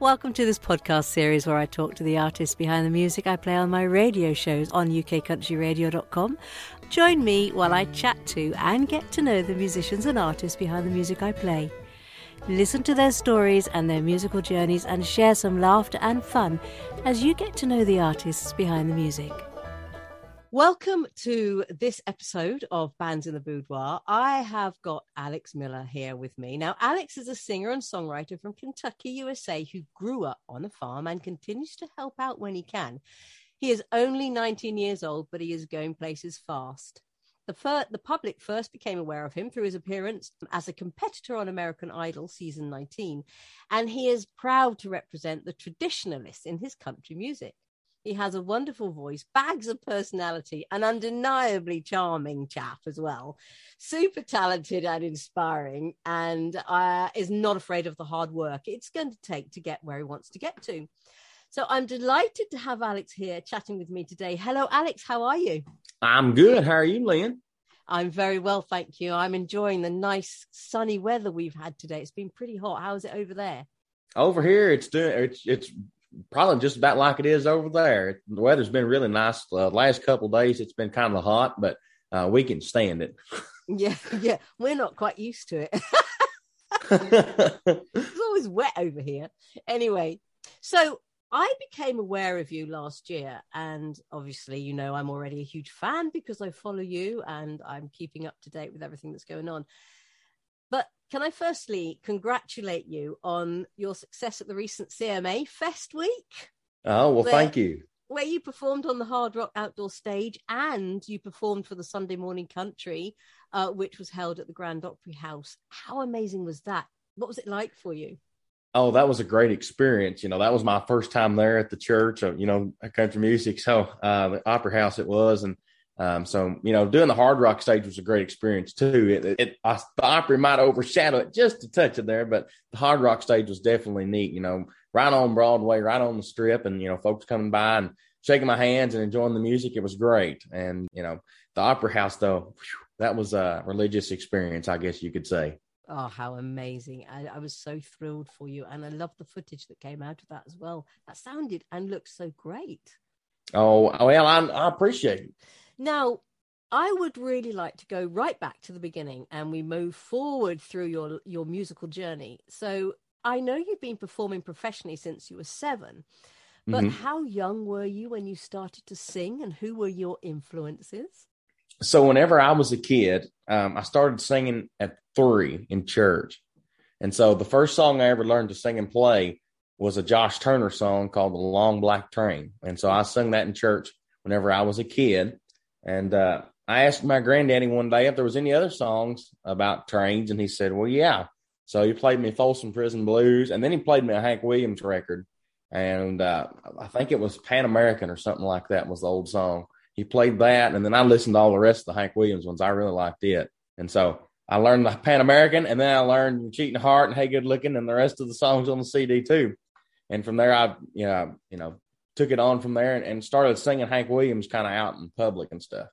Welcome to this podcast series where I talk to the artists behind the music I play on my radio shows on ukcountryradio.com. Join me while I chat to and get to know the musicians and artists behind the music I play. Listen to their stories and their musical journeys and share some laughter and fun as you get to know the artists behind the music. Welcome to this episode of Bands in the Boudoir. I have got Alex Miller here with me. Now, Alex is a singer and songwriter from Kentucky, USA, who grew up on a farm and continues to help out when he can. He is only 19 years old, but he is going places fast. The, fir- the public first became aware of him through his appearance as a competitor on American Idol season 19, and he is proud to represent the traditionalists in his country music. He has a wonderful voice, bags of personality, an undeniably charming chap as well. Super talented and inspiring, and uh, is not afraid of the hard work it's going to take to get where he wants to get to. So I'm delighted to have Alex here chatting with me today. Hello, Alex. How are you? I'm good. How are you, Lynn? I'm very well, thank you. I'm enjoying the nice sunny weather we've had today. It's been pretty hot. How is it over there? Over here, it's doing it's it's probably just about like it is over there. The weather's been really nice. Uh, last couple days, it's been kind of hot, but uh, we can stand it. yeah, yeah, we're not quite used to it. it's always wet over here. Anyway, so I became aware of you last year, and obviously, you know, I'm already a huge fan because I follow you and I'm keeping up to date with everything that's going on. But can I firstly congratulate you on your success at the recent CMA Fest week? Oh, well, where, thank you. Where you performed on the Hard Rock Outdoor Stage and you performed for the Sunday Morning Country, uh, which was held at the Grand Opry House. How amazing was that? What was it like for you? Oh, that was a great experience. You know, that was my first time there at the church of, you know, country music. So, uh, the Opry House it was. And um, so you know, doing the hard rock stage was a great experience too. It, it, I, the Opry might overshadow it just a touch of there, but the hard rock stage was definitely neat. You know, right on Broadway, right on the strip, and you know, folks coming by and shaking my hands and enjoying the music. It was great. And you know, the Opry House though, whew, that was a religious experience, I guess you could say. Oh, how amazing. I, I, was so thrilled for you. And I love the footage that came out of that as well. That sounded and looked so great. Oh, well, I, I appreciate it. Now, I would really like to go right back to the beginning and we move forward through your your musical journey. So I know you've been performing professionally since you were seven, but mm-hmm. how young were you when you started to sing and who were your influences? So whenever I was a kid, um, I started singing at three in church. And so the first song I ever learned to sing and play was a Josh Turner song called The Long Black Train. And so I sung that in church whenever I was a kid. And uh, I asked my granddaddy one day if there was any other songs about trains, and he said, "Well, yeah." So he played me Folsom Prison Blues, and then he played me a Hank Williams record, and uh, I think it was Pan American or something like that was the old song. He played that, and then I listened to all the rest of the Hank Williams ones. I really liked it, and so I learned the Pan American, and then I learned Cheating Heart and Hey Good Looking, and the rest of the songs on the CD too. And from there, I you know you know took it on from there and, and started singing Hank Williams kind of out in public and stuff.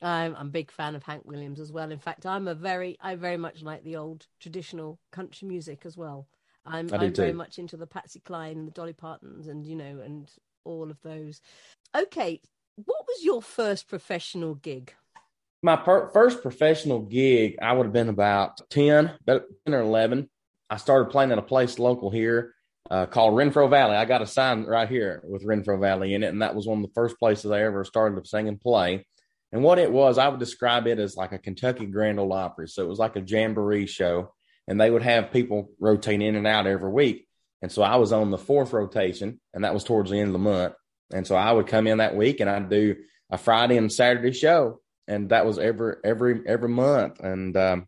I'm, I'm a big fan of Hank Williams as well. In fact, I'm a very, I very much like the old traditional country music as well. I'm, I'm very much into the Patsy Cline and the Dolly Partons and, you know, and all of those. Okay. What was your first professional gig? My per- first professional gig, I would have been about 10, about 10 or 11. I started playing at a place local here uh, called Renfro Valley. I got a sign right here with Renfro Valley in it, and that was one of the first places I ever started to sing and play. And what it was, I would describe it as like a Kentucky Grand Ole Opry. So it was like a jamboree show, and they would have people rotate in and out every week. And so I was on the fourth rotation, and that was towards the end of the month. And so I would come in that week, and I'd do a Friday and Saturday show, and that was every every every month. And um,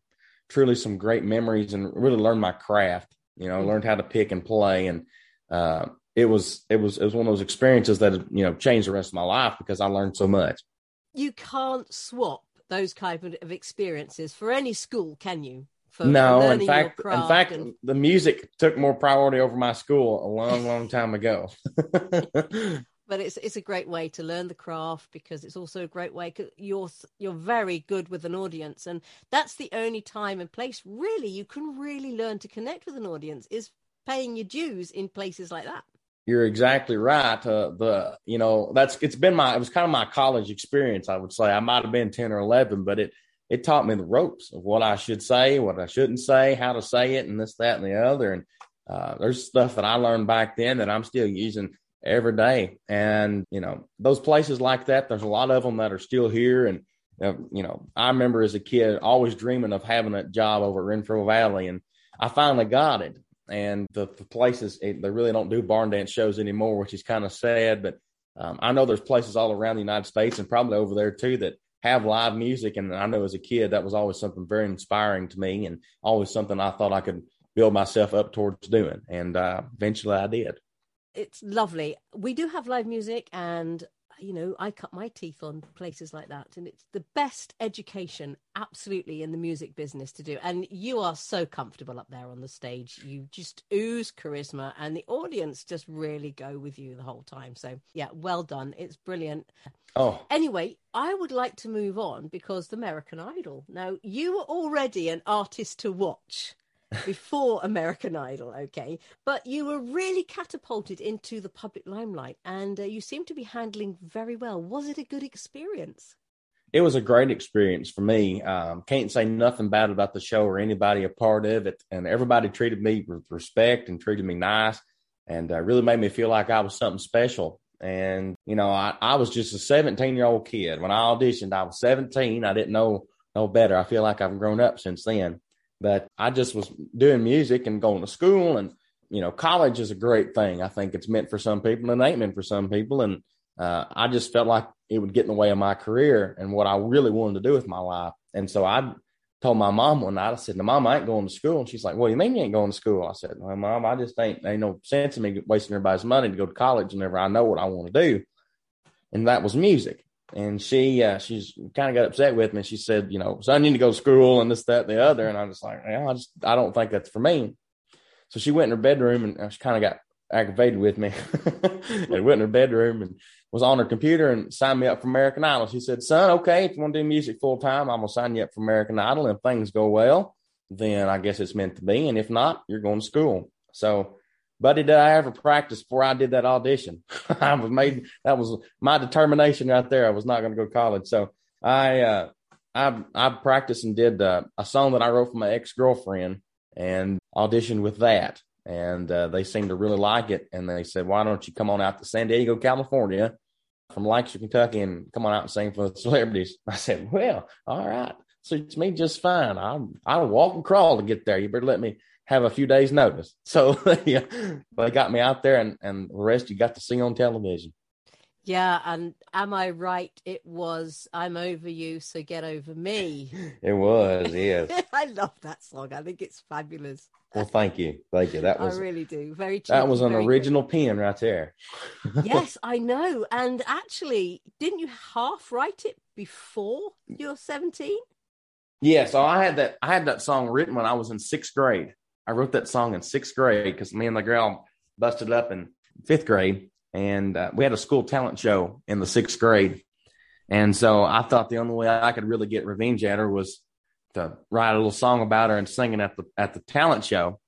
truly some great memories, and really learned my craft you know, learned how to pick and play, and uh, it was it was it was one of those experiences that you know changed the rest of my life because I learned so much. You can't swap those kind of experiences for any school, can you? For, no, for in fact, in fact, and... the music took more priority over my school a long, long time ago. but it's it's a great way to learn the craft because it's also a great way you're you're very good with an audience and that's the only time and place really you can really learn to connect with an audience is paying your dues in places like that. You're exactly right. Uh, the you know that's it's been my it was kind of my college experience. I would say I might have been ten or eleven, but it it taught me the ropes of what I should say, what I shouldn't say, how to say it, and this, that, and the other. And uh, there's stuff that I learned back then that I'm still using every day. And you know those places like that. There's a lot of them that are still here. And uh, you know I remember as a kid always dreaming of having a job over at Renfro Valley, and I finally got it and the, the places it, they really don't do barn dance shows anymore, which is kind of sad. But um, I know there's places all around the United States and probably over there too that have live music. And I know as a kid that was always something very inspiring to me, and always something I thought I could build myself up towards doing. And uh, eventually, I did. It's lovely. We do have live music, and you know, I cut my teeth on places like that. And it's the best education, absolutely, in the music business to do. And you are so comfortable up there on the stage. You just ooze charisma, and the audience just really go with you the whole time. So, yeah, well done. It's brilliant. Oh. Anyway, I would like to move on because the American Idol. Now, you were already an artist to watch before American Idol, okay? But you were really catapulted into the public limelight and uh, you seem to be handling very well. Was it a good experience? It was a great experience for me. Um, can't say nothing bad about the show or anybody a part of it. And everybody treated me with respect and treated me nice and uh, really made me feel like I was something special. And, you know, I, I was just a 17 year old kid. When I auditioned, I was 17. I didn't know no better. I feel like I've grown up since then. But I just was doing music and going to school and you know, college is a great thing. I think it's meant for some people and it ain't meant for some people. And uh, I just felt like it would get in the way of my career and what I really wanted to do with my life. And so I told my mom one night, I said, "No, mom, I ain't going to school." And she's like, "Well, you mean you ain't going to school?" I said, "Well, mom, I just ain't ain't no sense in me wasting everybody's money to go to college whenever I know what I want to do." And that was music and she uh, she's kind of got upset with me. She said, you know, so I need to go to school and this, that, and the other. And I'm just like, yeah, I just I don't think that's for me. So she went in her bedroom and uh, she kind of got aggravated with me and went in her bedroom and was on her computer and signed me up for American Idol. She said, son, okay, if you want to do music full time, I'm gonna sign you up for American Idol. And if things go well, then I guess it's meant to be. And if not, you're going to school. So buddy, did I ever practice before I did that audition? I was made that was my determination right there. I was not going to go to college, so I uh, I I practiced and did uh, a song that I wrote for my ex girlfriend and auditioned with that, and uh, they seemed to really like it, and they said, "Why don't you come on out to San Diego, California?" From Lancaster, Kentucky, and come on out and sing for the celebrities. I said, "Well, all right, suits me just fine. I'll I'll walk and crawl to get there. You better let me have a few days notice. So yeah, they got me out there and, and the rest you got to see on television. Yeah, and am I right? It was I'm over you, so get over me. it was, yes. I love that song. I think it's fabulous. Well, thank you, thank you. That was I really do. Very. Cheeky, that was an original pen right there. yes, I know. And actually, didn't you half write it before you were 17? Yeah, so I had that. I had that song written when I was in sixth grade. I wrote that song in sixth grade because me and the girl busted up in fifth grade, and uh, we had a school talent show in the sixth grade. And so I thought the only way I could really get revenge at her was to write a little song about her and sing it at the at the talent show.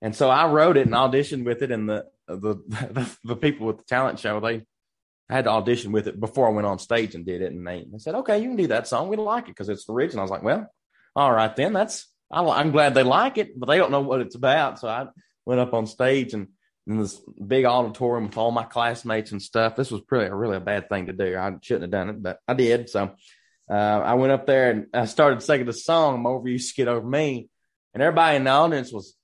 And so I wrote it and auditioned with it, and the the the, the people with the talent show they I had to audition with it before I went on stage and did it, and they, they said, "Okay, you can do that song. We like it because it's the original." I was like, "Well, all right then. That's I, am glad they like it, but they don't know what it's about. So I went up on stage and in this big auditorium with all my classmates and stuff. This was pretty really a bad thing to do. I shouldn't have done it, but I did. So uh, I went up there and I started singing the song "I'm Over You, Skid Over Me," and everybody in the audience was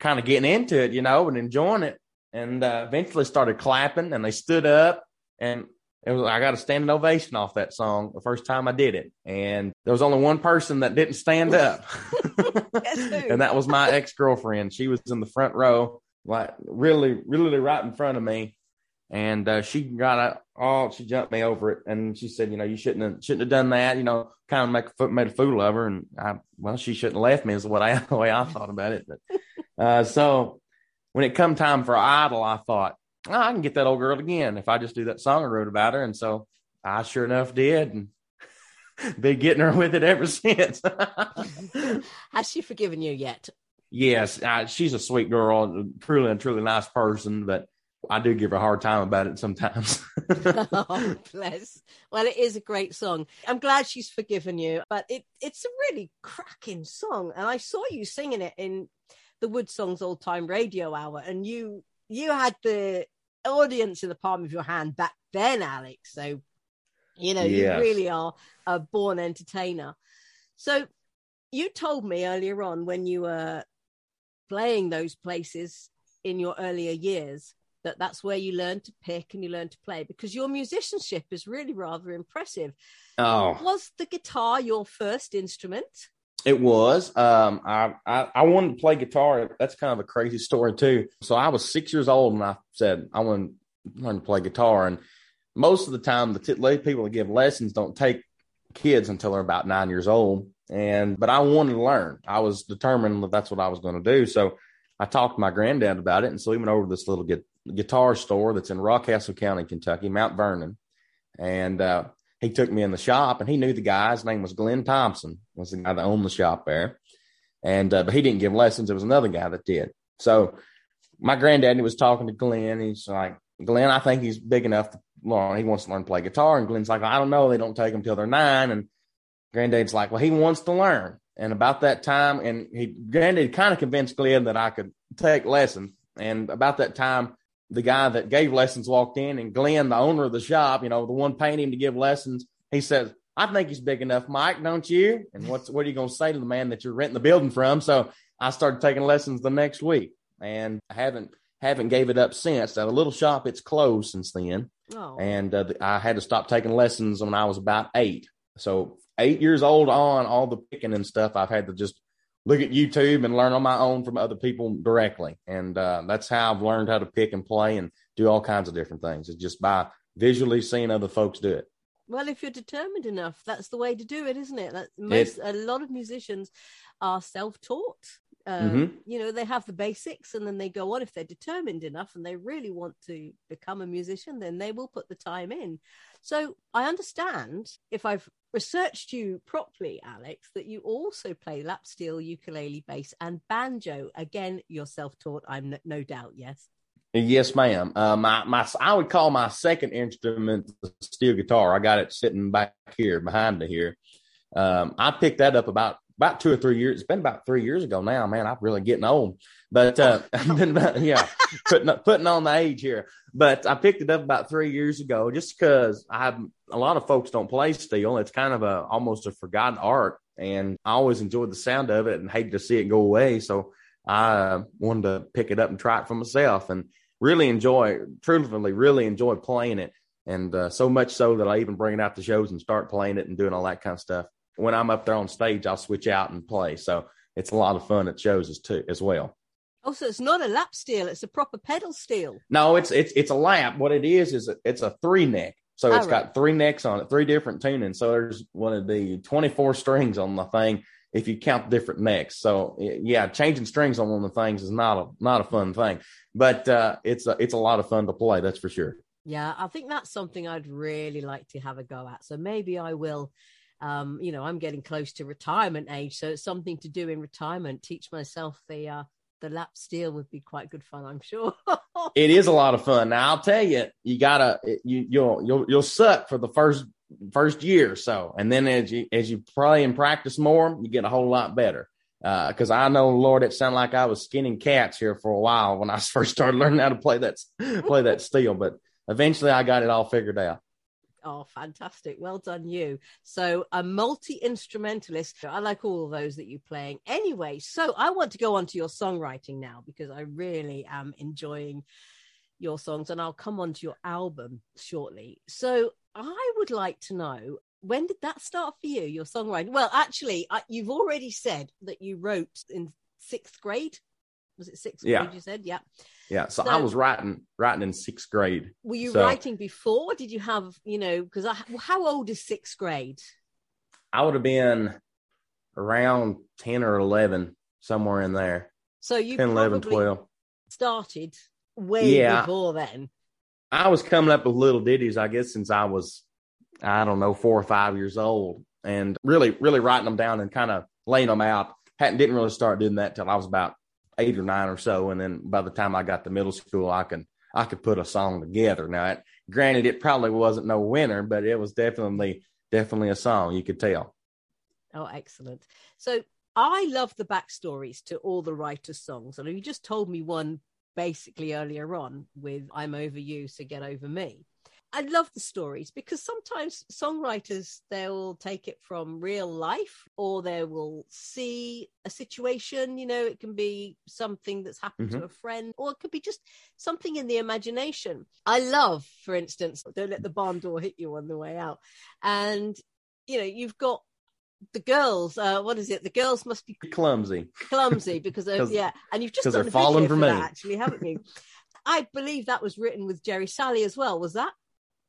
kind of getting into it, you know, and enjoying it. And uh, eventually started clapping, and they stood up, and it was I got a standing ovation off that song the first time I did it, and there was only one person that didn't stand up, and that was my ex girlfriend. She was in the front row, like really, really right in front of me, and uh, she got out. Oh, she jumped me over it, and she said, "You know, you shouldn't have, shouldn't have done that. You know, kind of make a foot made a fool of her." And I, well, she shouldn't have left me. Is what I the way I thought about it. But uh, so when it come time for Idol, I thought oh, I can get that old girl again if I just do that song I wrote about her. And so I sure enough did. And been getting her with it ever since. Has she forgiven you yet? yes, uh, she's a sweet girl, truly and truly nice person, but I do give her a hard time about it sometimes. oh, bless. Well, it is a great song. I'm glad she's forgiven you, but it it's a really cracking song. And I saw you singing it in the WoodSongs Old Time Radio Hour, and you you had the audience in the palm of your hand back then, Alex. So you know yes. you really are a born entertainer. So you told me earlier on when you were playing those places in your earlier years that that's where you learn to pick and you learn to play because your musicianship is really rather impressive. Oh, was the guitar your first instrument? It was. Um, I, I, I wanted to play guitar. That's kind of a crazy story too. So I was six years old and I said I want to learn to play guitar. And most of the time, the t- people that give lessons don't take kids until they're about nine years old. And but I wanted to learn. I was determined that that's what I was going to do. So I talked to my granddad about it, and so we went over to this little get, guitar store that's in Rockcastle County, Kentucky, Mount Vernon, and uh, he took me in the shop, and he knew the guy. His name was Glenn Thompson, was the guy that owned the shop there, and uh, but he didn't give lessons. It was another guy that did. So my granddaddy was talking to Glenn. He's like, Glenn, I think he's big enough to learn. He wants to learn to play guitar. And Glenn's like, I don't know. They don't take them till they're nine. And granddad's like, well, he wants to learn. And about that time, and he granddad kind of convinced Glenn that I could take lessons. And about that time, the guy that gave lessons walked in, and Glenn, the owner of the shop, you know, the one paying him to give lessons, he says, I think he's big enough, Mike, don't you? And what's what are you going to say to the man that you're renting the building from? So I started taking lessons the next week, and I haven't haven't gave it up since. At a little shop, it's closed since then, oh. and uh, I had to stop taking lessons when I was about eight. So eight years old on, all the picking and stuff, I've had to just look at YouTube and learn on my own from other people directly. And uh, that's how I've learned how to pick and play and do all kinds of different things. It's just by visually seeing other folks do it. Well, if you're determined enough, that's the way to do it, isn't it? That most it, a lot of musicians are self-taught. Um, mm-hmm. You know, they have the basics, and then they go on. If they're determined enough and they really want to become a musician, then they will put the time in. So I understand if I've researched you properly, Alex, that you also play lap steel, ukulele, bass, and banjo. Again, you're self-taught. I'm no, no doubt. Yes. Yes, ma'am. Uh, my my I would call my second instrument the steel guitar. I got it sitting back here behind me here. Um, I picked that up about about two or three years. It's been about three years ago now, man. I'm really getting old, but uh, been, yeah, putting putting on the age here. But I picked it up about three years ago, just because I a lot of folks don't play steel. It's kind of a almost a forgotten art, and I always enjoyed the sound of it and hated to see it go away. So I uh, wanted to pick it up and try it for myself, and really enjoy, truthfully, really enjoy playing it. And uh, so much so that I even bring it out to shows and start playing it and doing all that kind of stuff when I'm up there on stage, I'll switch out and play. So it's a lot of fun at shows as too as well. Oh, so it's not a lap steel; it's a proper pedal steel. No, it's it's it's a lap. What it is is it's a three neck. So it's right. got three necks on it, three different tunings. So there's one of the 24 strings on the thing if you count different necks. So yeah, changing strings on one of the things is not a not a fun thing, but uh, it's a, it's a lot of fun to play. That's for sure. Yeah, I think that's something I'd really like to have a go at. So maybe I will um, you know, I'm getting close to retirement age, so it's something to do in retirement. Teach myself the uh, the lap steel would be quite good fun, I'm sure. it is a lot of fun. Now I'll tell you, you gotta you you'll you'll you'll suck for the first first year or so, and then as you as you play and practice more, you get a whole lot better. Because uh, I know, Lord, it sounded like I was skinning cats here for a while when I first started learning how to play that play that steel, but eventually I got it all figured out. Oh, fantastic. Well done, you. So, a multi instrumentalist. I like all of those that you're playing. Anyway, so I want to go on to your songwriting now because I really am enjoying your songs and I'll come on to your album shortly. So, I would like to know when did that start for you, your songwriting? Well, actually, I, you've already said that you wrote in sixth grade. Was it sixth yeah. grade? You said, yeah. Yeah, so, so, I was writing writing in sixth grade. Were you so, writing before? Did you have you know? Because how old is sixth grade? I would have been around ten or eleven, somewhere in there. So you 10, 11, 12. started way yeah, before then. I was coming up with little ditties, I guess, since I was I don't know four or five years old, and really really writing them down and kind of laying them out. Hadn't didn't really start doing that till I was about eight or nine or so, and then by the time I got to middle school, I can I could put a song together. Now, it, granted, it probably wasn't no winner, but it was definitely definitely a song you could tell. Oh, excellent! So I love the backstories to all the writers' songs, and you just told me one basically earlier on with "I'm over you, so get over me." I love the stories because sometimes songwriters they'll take it from real life or they will see a situation, you know, it can be something that's happened mm-hmm. to a friend or it could be just something in the imagination. I love, for instance, don't let the barn door hit you on the way out. And you know, you've got the girls, uh, what is it? The girls must be clumsy, clumsy because of, yeah, and you've just because they're the falling for me, that, actually, haven't you? I believe that was written with Jerry Salley as well. Was that?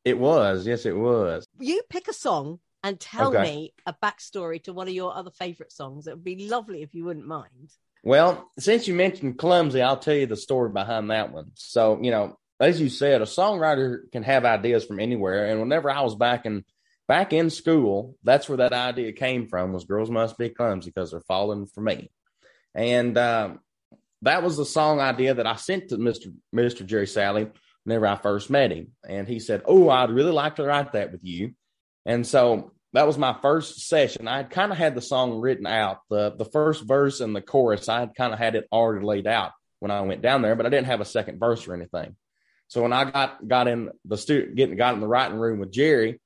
It was, yes, it was. You pick a song and tell okay. me a backstory to one of your other favorite songs. It would be lovely if you wouldn't mind. Well, since you mentioned Clumsy, I'll tell you the story behind that one. So, you know, as you said, a songwriter can have ideas from anywhere. And whenever I was back in back in school, that's where that idea came from was girls must be clumsy because they're falling for me. And um, that was the song idea that I sent to Mr. Mr. Jerry Salley whenever I first met him. And he said, Oh, I'd really like to write that with you. And so that was my first session. I had kind of had the song written out. The the first verse and the chorus, I had kind of had it already laid out when I went down there, but I didn't have a second verse or anything. So when I got got in the student getting got in the writing room with Jerry,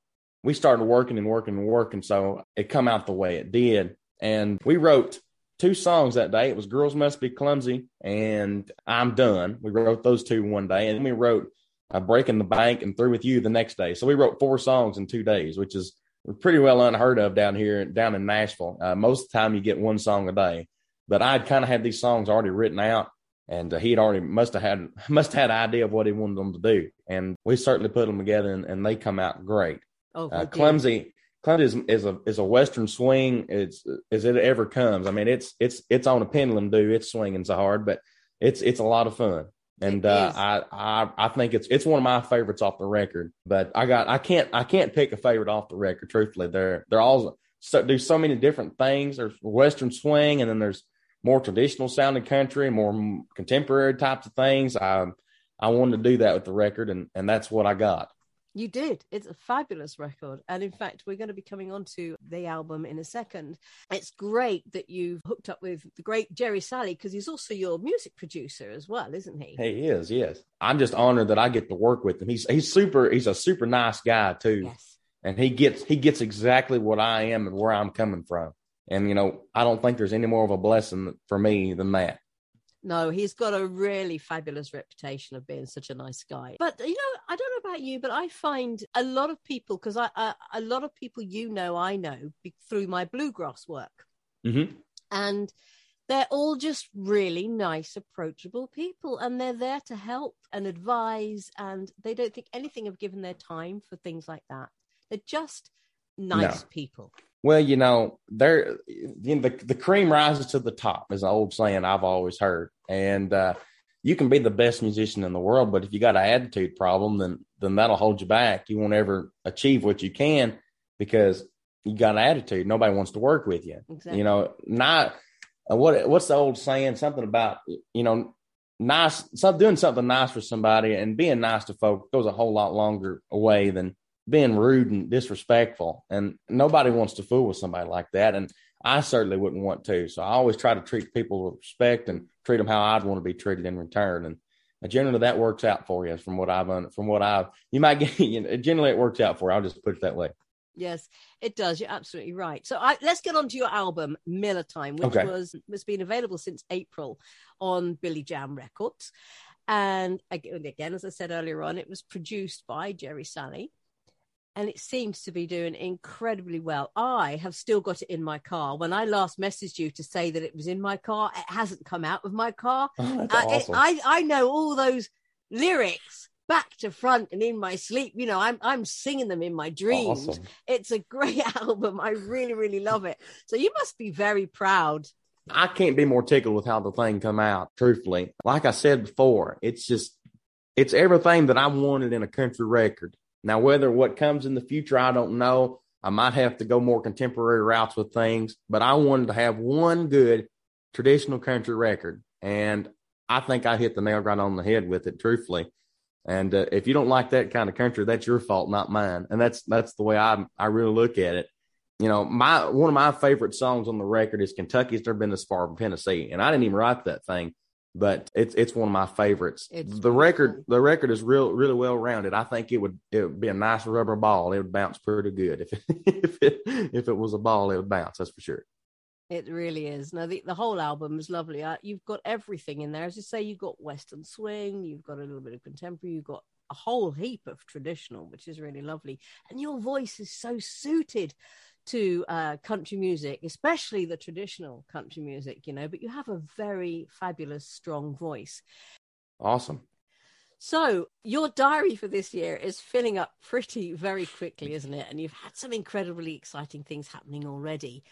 we started working and working and working. So it come out the way it did. And we wrote two songs that day. It was Girls Must Be Clumsy and I'm Done. We wrote those two one day. And we wrote uh, Breaking the Bank and Through With You the next day. So we wrote four songs in two days, which is pretty well unheard of down here, down in Nashville. Uh, most of the time you get one song a day. But I'd kind of had these songs already written out. And uh, he'd already must have had must have had an idea of what he wanted them to do, and we certainly put them together, and, and they come out great. Oh, uh, clumsy, Clumsy is, is a is a western swing. It's as it ever comes. I mean, it's it's it's on a pendulum, dude. It's swinging so hard, but it's it's a lot of fun. And uh, I, I I think it's it's one of my favorites off the record. But I got I can't I can't pick a favorite off the record. Truthfully, they're they're all so, do so many different things. There's western swing, and then there's more traditional sounding country, more contemporary types of things. I I wanted to do that with the record, and and that's what I got. You did. It's a fabulous record. And in fact, we're going to be coming on to the album in a second. It's great that you've hooked up with the great Jerry Salley because he's also your music producer as well, isn't he? He is, yes. I'm just honored that I get to work with him. He's he's super he's a super nice guy too. Yes. And he gets he gets exactly what I am and where I'm coming from. And you know, I don't think there's any more of a blessing for me than that. No, he's got a really fabulous reputation of being such a nice guy. But you know, I don't know about you, but I find a lot of people because I, I, a lot of people you know I know through my bluegrass work, mm-hmm. and they're all just really nice, approachable people, and they're there to help and advise, and they don't think anything of giving their time for things like that. They're just nice no. people. Well, you know, there you know, the the cream rises to the top is an old saying I've always heard, and uh, you can be the best musician in the world, but if you got an attitude problem, then then that'll hold you back. You won't ever achieve what you can because you got an attitude. Nobody wants to work with you. Exactly. You know, not uh, what what's the old saying? Something about you know, nice, some, doing something nice for somebody and being nice to folk goes a whole lot longer away than being rude and disrespectful. And nobody wants to fool with somebody like that. And I certainly wouldn't want to. So I always try to treat people with respect and treat them how I'd want to be treated in return. And generally that works out for you from what I've, from what I've, you might get, you know, generally it works out for you. I'll just put it that way. Yes, it does. You're absolutely right. So I, let's get on to your album, Miller Time, which okay. was was been available since April on Billy Jam Records. And again, as I said earlier on, it was produced by Jerry Salley and it seems to be doing incredibly well. I have still got it in my car. When I last messaged you to say that it was in my car, it hasn't come out of my car. Oh, uh, awesome. it, I I know all those lyrics back to front and in my sleep. You know, I'm I'm singing them in my dreams. Awesome. It's a great album. I really really love it. So you must be very proud. I can't be more tickled with how the thing come out. Truthfully, like I said before, it's just it's everything that I wanted in a country record. Now, whether what comes in the future, I don't know. I might have to go more contemporary routes with things, but I wanted to have one good traditional country record. and I think I hit the nail right on the head with it, truthfully. And uh, if you don't like that kind of country, that's your fault, not mine. And that's that's the way I I really look at it. You know, my one of my favorite songs on the record is Kentucky's Never Been This Far from Tennessee, and I didn't even write that thing, but it's it's one of my favorites. It's the record the record is real really well rounded. I think it would it would be a nice rubber ball. It would bounce pretty good if it, if it if it was a ball, it would bounce. That's for sure. It really is. Now the, the whole album is lovely. Uh, you've got everything in there. As you say, you've got Western swing, you've got a little bit of contemporary, you've got a whole heap of traditional, which is really lovely. And your voice is so suited to uh, country music, especially the traditional country music, you know, but you have a very fabulous, strong voice. Awesome. So, your diary for this year is filling up pretty very quickly, isn't it? And you've had some incredibly exciting things happening already.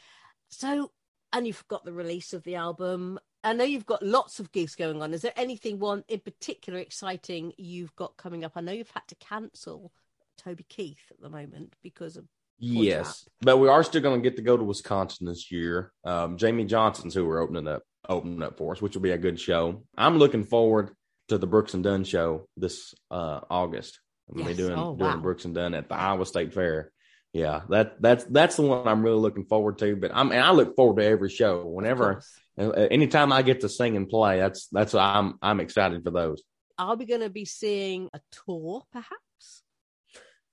So, and you've got the release of the album. I know you've got lots of gigs going on. Is there anything one in particular exciting you've got coming up? I know you've had to cancel Toby Keith at the moment because of yes, but we are still going to get to go to Wisconsin this year. Um, Jamey Johnson's who we're opening up opening up for us, which will be a good show. I'm looking forward to the Brooks and Dunn show this uh, August. I'm yes. doing oh, doing wow. Brooks and Dunn at the Iowa State Fair yeah, that that's that's the one I'm really looking forward to. But I'm and I look forward to every show. Whenever, uh, anytime I get to sing and play, that's that's I'm I'm excited for those. Are we going to be seeing a tour, perhaps?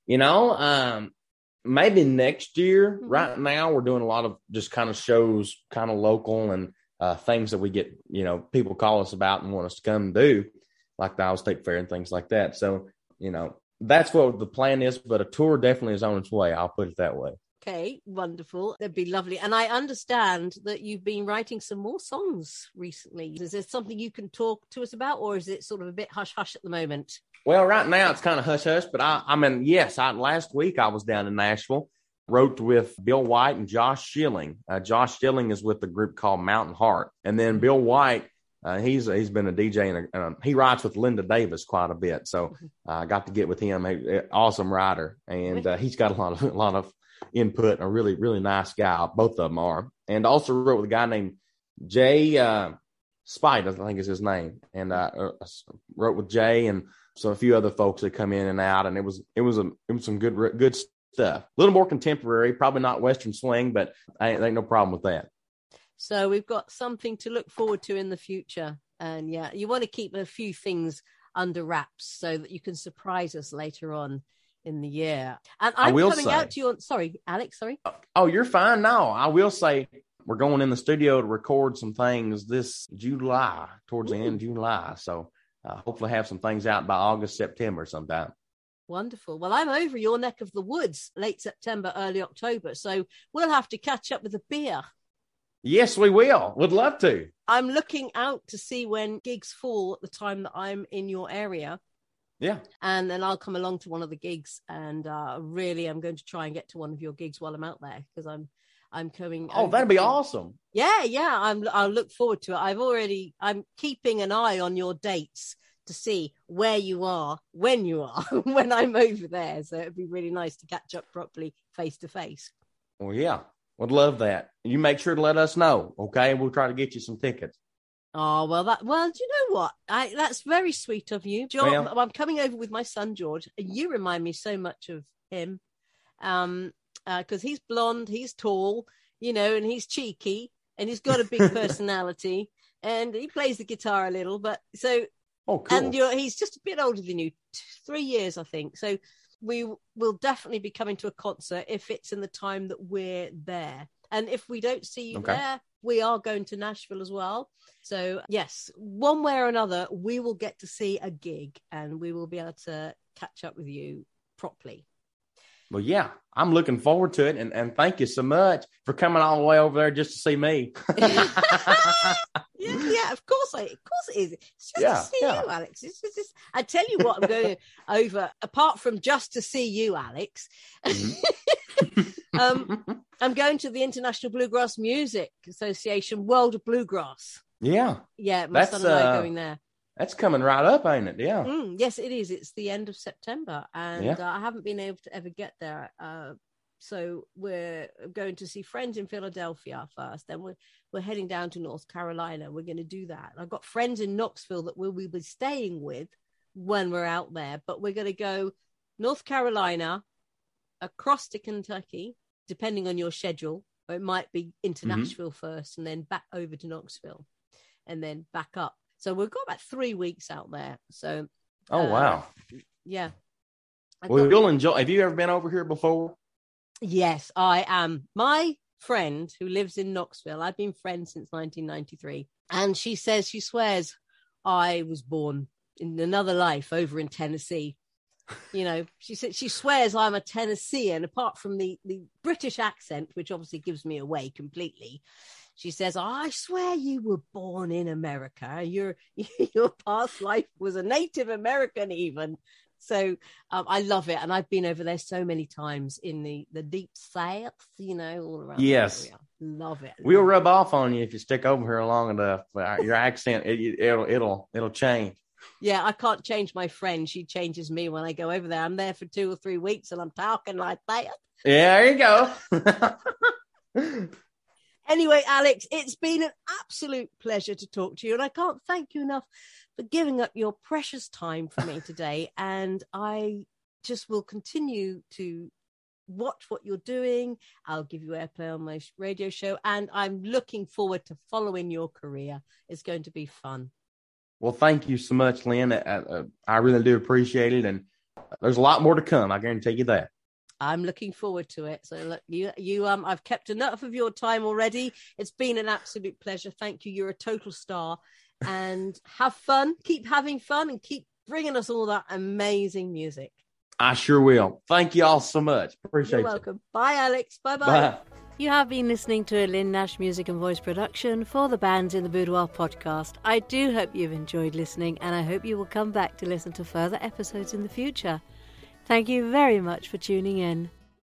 You know, um, maybe next year. Mm-hmm. Right now, we're doing a lot of just kind of shows, kind of local and uh, things that we get. You know, people call us about and want us to come do, like the Iowa State Fair and things like that. So, you know, that's what the plan is, but a tour definitely is on its way. I'll put it that way. Okay, wonderful. That'd be lovely. And I understand that you've been writing some more songs recently. Is there something you can talk to us about, or is it sort of a bit hush hush at the moment? Well, right now it's kind of hush hush, but I, I mean, yes, I, last week I was down in Nashville, wrote with Bill White and Josh Shilling. Uh, Josh Shilling is with the group called Mountain Heart, and then Bill White uh, he's he's been a DJ and a, uh, he writes with Linda Davis quite a bit. So mm-hmm. uh, I got to get with him. He, awesome writer, and uh, he's got a lot of a lot of input. A really really nice guy. Both of them are. And also wrote with a guy named Jay uh, Spite, I think is his name, and uh, uh, wrote with Jay and so a few other folks that come in and out. And it was it was a it was some good good stuff. A little more contemporary, probably not Western swing, but I ain't, ain't no problem with that. So we've got something to look forward to in the future. And yeah, you want to keep a few things under wraps so that you can surprise us later on in the year. And I'm coming say, out to you on sorry, Alex, sorry. Oh, you're fine now. I will say we're going in the studio to record some things this July, towards Ooh. the end of July. So uh, hopefully have some things out by August, September sometime. Wonderful. Well, I'm over your neck of the woods late September, early October. So we'll have to catch up with a beer Yes, we will. Would love to. I'm looking out to see when gigs fall at the time that I'm in your area. Yeah. And then I'll come along to one of the gigs and uh, really I'm going to try and get to one of your gigs while I'm out there because I'm I'm coming. Oh, that'd be to... awesome. Yeah, yeah. I'm I'll look forward to it. I've already I'm keeping an eye on your dates to see where you are when you are when I'm over there. So it'd be really nice to catch up properly face to face. Well, yeah. Would love that. You make sure to let us know, okay? And we'll try to get you some tickets. Oh well, that well, do you know what? I that's very sweet of you, George. Well, I'm coming over with my son George, and you remind me so much of him, um, because uh, he's blonde, he's tall, you know, and he's cheeky, and he's got a big personality, and he plays the guitar a little, but so. Oh, cool. And you're, he's just a bit older than you, three years, I think. So we will definitely be coming to a concert if it's in the time that we're there. And if we don't see you okay. there, we are going to Nashville as well. So, yes, one way or another, we will get to see a gig and we will be able to catch up with you properly. Well, yeah, I'm looking forward to it, and, and thank you so much for coming all the way over there just to see me. yeah, yeah, of course, I, of course it is. It's just yeah, to see yeah. you, Alex. It's just, it's, I tell you what, I'm going over. Apart from just to see you, Alex, mm-hmm. um, I'm going to the International Bluegrass Music Association World of Bluegrass. Yeah, yeah, my That's, son and I are uh, going there. That's coming right up, ain't it? Yeah. Mm, yes, it is. It's the end of September, and yeah. uh, I haven't been able to ever get there. Uh, so we're going to see friends in Philadelphia first. Then we're we're heading down to North Carolina. We're going to do that. I've got friends in Knoxville that we'll, we'll be staying with when we're out there, but we're going to go North Carolina, across to Kentucky, depending on your schedule, or it might be into mm-hmm. Nashville first and then back over to Knoxville and then back up. So we've got about three weeks out there. So, oh, uh, wow. Yeah. well, got... you'll enjoy. Have you ever been over here before? Yes, I am. My friend who lives in Knoxville, I've been friends since 1993. And she says, she swears, I was born in another life over in Tennessee you know, she said she swears I'm a Tennessean, apart from the the British accent, which obviously gives me away completely. She says, "I swear you were born in America. Your your past life was a Native American, even." So um, I love it, and I've been over there so many times in the the deep south, you know, all around. Yes, love it. We'll rub off on you if you stick over here long enough. Your accent, it, it'll it'll it'll change yeah, I can't change my friend. She changes me when I go over there. I'm there for two or three weeks and I'm talking like that. Yeah, there you go. anyway, Alex, it's been an absolute pleasure to talk to you. And I can't thank you enough for giving up your precious time for me today. and I just will continue to watch what you're doing. I'll give you airplay on my radio show. And I'm looking forward to following your career. It's going to be fun. Well, thank you so much, Lynn. I, uh, I really do appreciate it, and there's a lot more to come. I guarantee you that. I'm looking forward to it. So look, you, you, um, I've kept enough of your time already. It's been an absolute pleasure. Thank you. You're a total star, and have fun. Keep having fun, and keep bringing us all that amazing music. I sure will. Thank you all so much. Appreciate You're welcome. You. Bye, Alex. Bye-bye. Bye. You have been listening to a Lynn Nash music and voice production for the Bands in the Boudoir podcast. I do hope you've enjoyed listening, and I hope you will come back to listen to further episodes in the future. Thank you very much for tuning in.